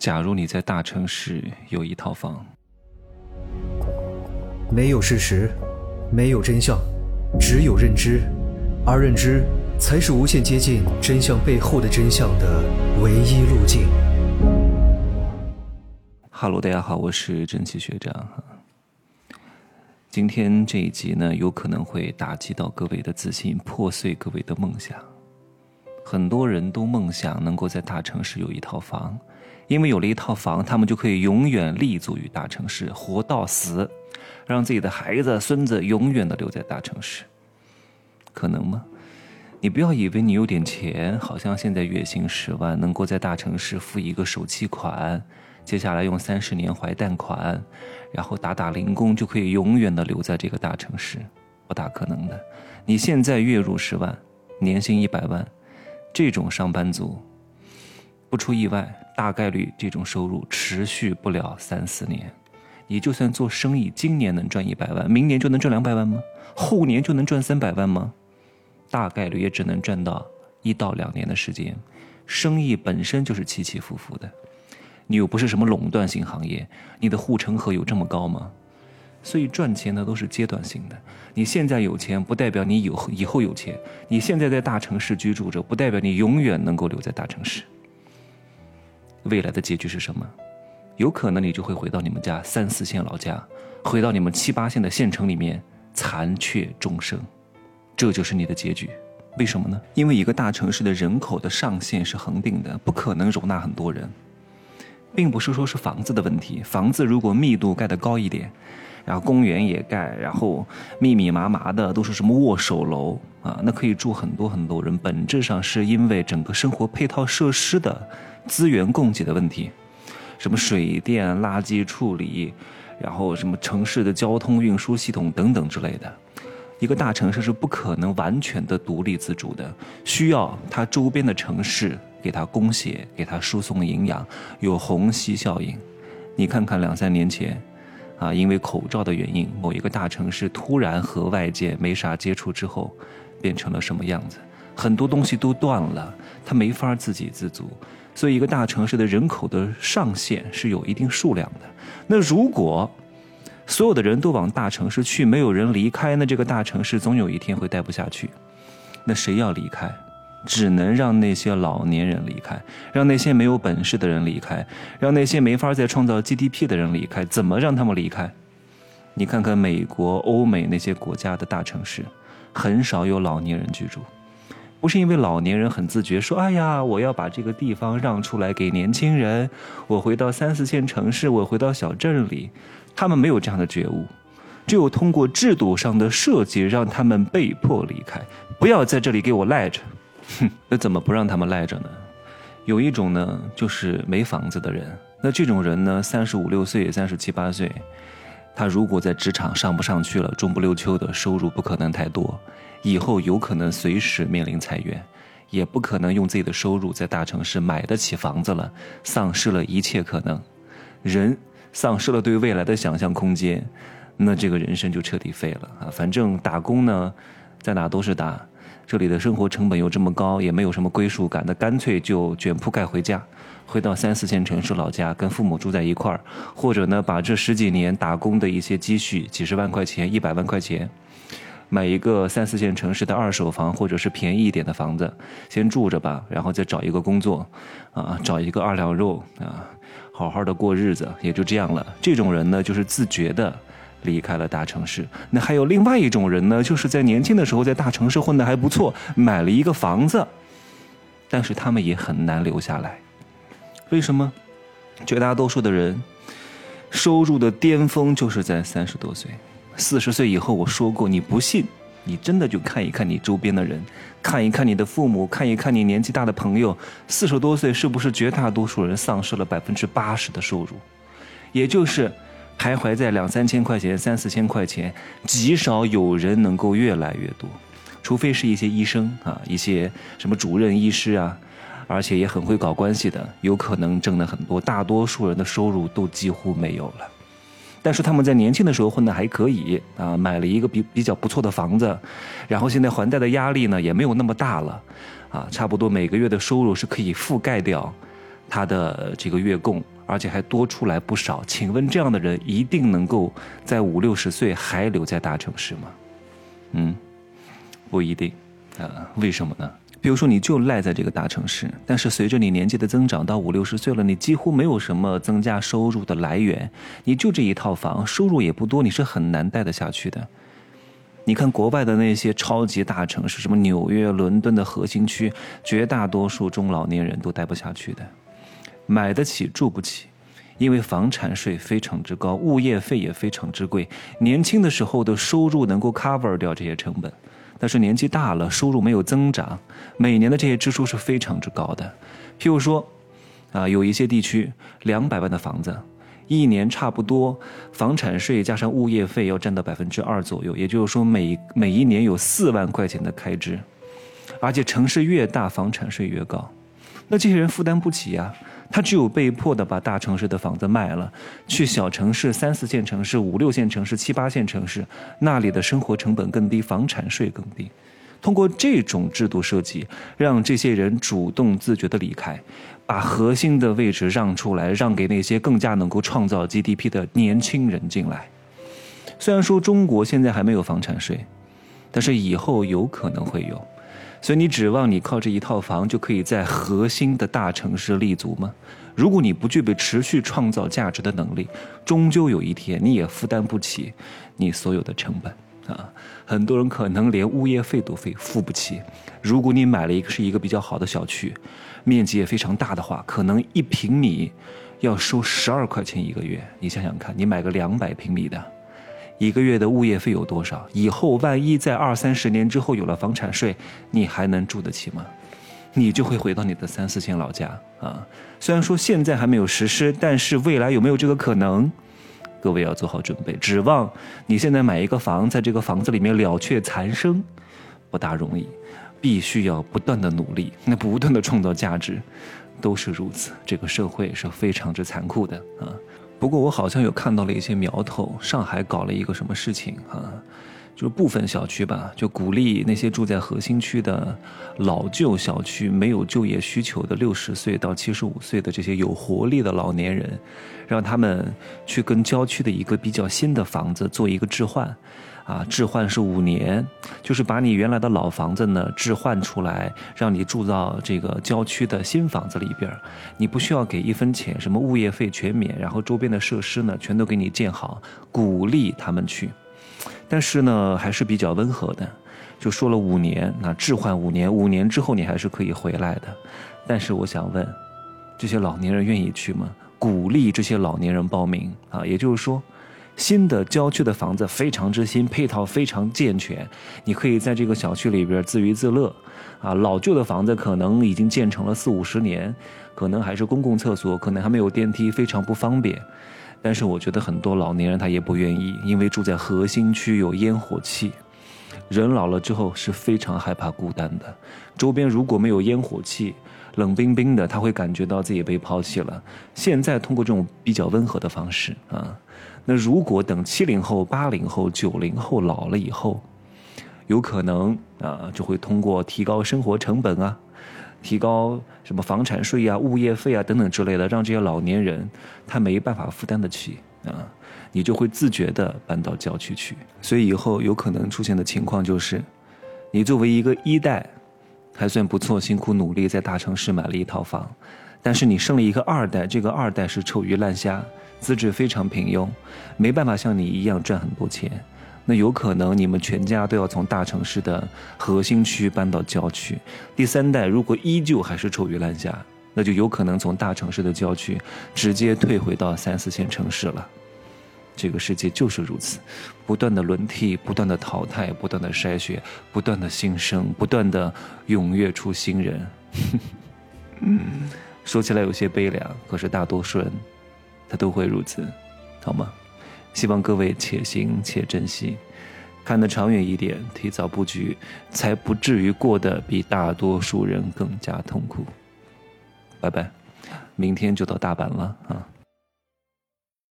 假如你在大城市有一套房，没有事实，没有真相，只有认知，而认知才是无限接近真相背后的真相的唯一路径。哈喽，大家好，我是蒸汽学长哈。今天这一集呢，有可能会打击到各位的自信，破碎各位的梦想。很多人都梦想能够在大城市有一套房。因为有了一套房，他们就可以永远立足于大城市，活到死，让自己的孩子、孙子永远的留在大城市。可能吗？你不要以为你有点钱，好像现在月薪十万，能够在大城市付一个首期款，接下来用三十年还贷款，然后打打零工就可以永远的留在这个大城市，不大可能的。你现在月入十万，年薪一百万，这种上班族，不出意外。大概率这种收入持续不了三四年，你就算做生意，今年能赚一百万，明年就能赚两百万吗？后年就能赚三百万吗？大概率也只能赚到一到两年的时间。生意本身就是起起伏伏的，你又不是什么垄断性行业，你的护城河有这么高吗？所以赚钱呢都是阶段性的。你现在有钱，不代表你以后以后有钱；你现在在大城市居住着，不代表你永远能够留在大城市。未来的结局是什么？有可能你就会回到你们家三四线老家，回到你们七八线的县城里面残缺终生，这就是你的结局。为什么呢？因为一个大城市的人口的上限是恒定的，不可能容纳很多人，并不是说是房子的问题。房子如果密度盖得高一点，然后公园也盖，然后密密麻麻的都是什么握手楼啊，那可以住很多很多人。本质上是因为整个生活配套设施的。资源供给的问题，什么水电、垃圾处理，然后什么城市的交通运输系统等等之类的，一个大城市是不可能完全的独立自主的，需要它周边的城市给它供血，给它输送营养，有虹吸效应。你看看两三年前，啊，因为口罩的原因，某一个大城市突然和外界没啥接触之后，变成了什么样子？很多东西都断了，它没法自给自足。所以，一个大城市的人口的上限是有一定数量的。那如果所有的人都往大城市去，没有人离开，那这个大城市总有一天会待不下去。那谁要离开？只能让那些老年人离开，让那些没有本事的人离开，让那些没法再创造 GDP 的人离开。怎么让他们离开？你看看美国、欧美那些国家的大城市，很少有老年人居住。不是因为老年人很自觉，说：“哎呀，我要把这个地方让出来给年轻人，我回到三四线城市，我回到小镇里。”他们没有这样的觉悟，只有通过制度上的设计，让他们被迫离开，不要在这里给我赖着。哼，那怎么不让他们赖着呢？有一种呢，就是没房子的人。那这种人呢，三十五六岁、三十七八岁，他如果在职场上不上去了，中不溜秋的收入不可能太多。以后有可能随时面临裁员，也不可能用自己的收入在大城市买得起房子了，丧失了一切可能，人丧失了对未来的想象空间，那这个人生就彻底废了啊！反正打工呢，在哪都是打，这里的生活成本又这么高，也没有什么归属感，那干脆就卷铺盖回家，回到三四线城市老家，跟父母住在一块儿，或者呢，把这十几年打工的一些积蓄，几十万块钱、一百万块钱。买一个三四线城市的二手房，或者是便宜一点的房子，先住着吧，然后再找一个工作，啊，找一个二两肉啊，好好的过日子，也就这样了。这种人呢，就是自觉的离开了大城市。那还有另外一种人呢，就是在年轻的时候在大城市混得还不错，买了一个房子，但是他们也很难留下来。为什么？绝大多数的人收入的巅峰就是在三十多岁。四十岁以后，我说过，你不信，你真的就看一看你周边的人，看一看你的父母，看一看你年纪大的朋友，四十多岁是不是绝大多数人丧失了百分之八十的收入？也就是徘徊在两三千块钱、三四千块钱，极少有人能够越来越多，除非是一些医生啊，一些什么主任医师啊，而且也很会搞关系的，有可能挣了很多。大多数人的收入都几乎没有了。但是他们在年轻的时候混得还可以啊，买了一个比比较不错的房子，然后现在还贷的压力呢也没有那么大了，啊，差不多每个月的收入是可以覆盖掉他的这个月供，而且还多出来不少。请问这样的人一定能够在五六十岁还留在大城市吗？嗯，不一定啊。为什么呢？比如说，你就赖在这个大城市，但是随着你年纪的增长，到五六十岁了，你几乎没有什么增加收入的来源，你就这一套房，收入也不多，你是很难待得下去的。你看国外的那些超级大城市，什么纽约、伦敦的核心区，绝大多数中老年人都待不下去的，买得起住不起，因为房产税非常之高，物业费也非常之贵。年轻的时候的收入能够 cover 掉这些成本。但是年纪大了，收入没有增长，每年的这些支出是非常之高的。譬如说，啊，有一些地区两百万的房子，一年差不多房产税加上物业费要占到百分之二左右，也就是说每每一年有四万块钱的开支，而且城市越大，房产税越高，那这些人负担不起呀。他只有被迫的把大城市的房子卖了，去小城市、三四线城市、五六线城市、七八线城市，那里的生活成本更低，房产税更低。通过这种制度设计，让这些人主动自觉的离开，把核心的位置让出来，让给那些更加能够创造 GDP 的年轻人进来。虽然说中国现在还没有房产税，但是以后有可能会有。所以你指望你靠这一套房就可以在核心的大城市立足吗？如果你不具备持续创造价值的能力，终究有一天你也负担不起你所有的成本啊！很多人可能连物业费都费付不起。如果你买了一个是一个比较好的小区，面积也非常大的话，可能一平米要收十二块钱一个月。你想想看，你买个两百平米的。一个月的物业费有多少？以后万一在二三十年之后有了房产税，你还能住得起吗？你就会回到你的三四线老家啊！虽然说现在还没有实施，但是未来有没有这个可能？各位要做好准备。指望你现在买一个房，在这个房子里面了却残生，不大容易，必须要不断的努力，那不断的创造价值，都是如此。这个社会是非常之残酷的啊！不过我好像有看到了一些苗头，上海搞了一个什么事情啊？就是部分小区吧，就鼓励那些住在核心区的老旧小区、没有就业需求的六十岁到七十五岁的这些有活力的老年人，让他们去跟郊区的一个比较新的房子做一个置换。啊，置换是五年，就是把你原来的老房子呢置换出来，让你住到这个郊区的新房子里边你不需要给一分钱，什么物业费全免，然后周边的设施呢全都给你建好，鼓励他们去。但是呢，还是比较温和的，就说了五年，那置换五年，五年之后你还是可以回来的。但是我想问，这些老年人愿意去吗？鼓励这些老年人报名啊，也就是说。新的郊区的房子非常之新，配套非常健全，你可以在这个小区里边自娱自乐。啊，老旧的房子可能已经建成了四五十年，可能还是公共厕所，可能还没有电梯，非常不方便。但是我觉得很多老年人他也不愿意，因为住在核心区有烟火气，人老了之后是非常害怕孤单的。周边如果没有烟火气，冷冰冰的，他会感觉到自己被抛弃了。现在通过这种比较温和的方式啊。那如果等七零后、八零后、九零后老了以后，有可能啊，就会通过提高生活成本啊，提高什么房产税啊、物业费啊等等之类的，让这些老年人他没办法负担得起啊，你就会自觉的搬到郊区去。所以以后有可能出现的情况就是，你作为一个一代，还算不错，辛苦努力在大城市买了一套房，但是你生了一个二代，这个二代是臭鱼烂虾。资质非常平庸，没办法像你一样赚很多钱，那有可能你们全家都要从大城市的核心区搬到郊区。第三代如果依旧还是臭鱼烂虾，那就有可能从大城市的郊区直接退回到三四线城市了。这个世界就是如此，不断的轮替，不断的淘汰，不断的筛选，不断的新生，不断的踊跃出新人。嗯 说起来有些悲凉，可是大多数人。他都会如此，好吗？希望各位且行且珍惜，看得长远一点，提早布局，才不至于过得比大多数人更加痛苦。拜拜，明天就到大阪了啊！